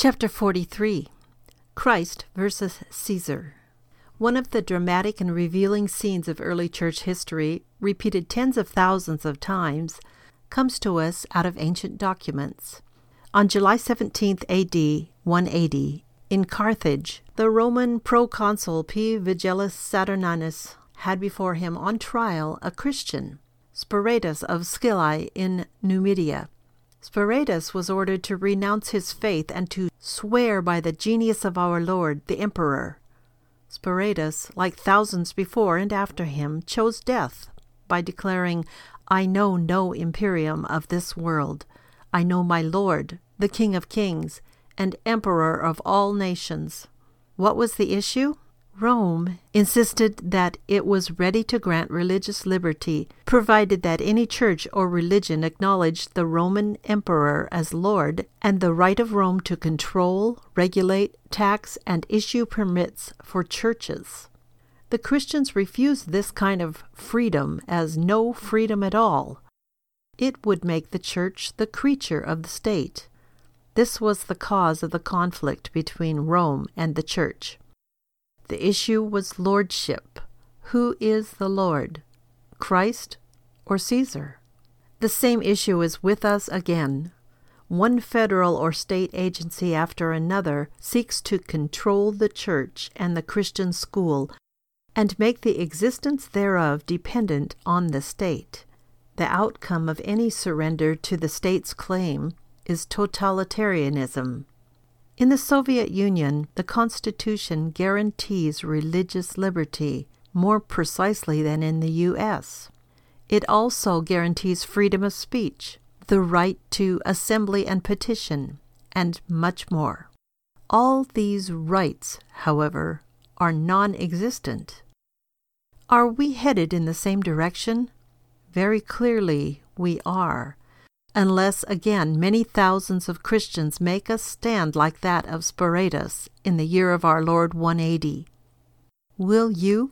Chapter 43 Christ versus Caesar. One of the dramatic and revealing scenes of early church history, repeated tens of thousands of times, comes to us out of ancient documents. On July 17 AD 180, in Carthage, the Roman proconsul P. Vigellius Saturninus had before him on trial a Christian, Sporatius of Scyllae in Numidia. Sporatius was ordered to renounce his faith and to swear by the genius of our Lord, the Emperor. Sporatius, like thousands before and after him, chose death by declaring, I know no imperium of this world. I know my Lord, the King of kings, and Emperor of all nations. What was the issue? Rome insisted that it was ready to grant religious liberty, provided that any church or religion acknowledged the Roman emperor as Lord and the right of Rome to control, regulate, tax, and issue permits for churches. The Christians refused this kind of freedom as no freedom at all. It would make the church the creature of the state. This was the cause of the conflict between Rome and the church. The issue was lordship. Who is the Lord? Christ or Caesar? The same issue is with us again. One federal or state agency after another seeks to control the church and the Christian school and make the existence thereof dependent on the state. The outcome of any surrender to the state's claim is totalitarianism. In the Soviet Union, the Constitution guarantees religious liberty more precisely than in the U.S. It also guarantees freedom of speech, the right to assembly and petition, and much more. All these rights, however, are non existent. Are we headed in the same direction? Very clearly, we are unless again many thousands of Christians make us stand like that of Sporatius in the year of our Lord 180. Will you?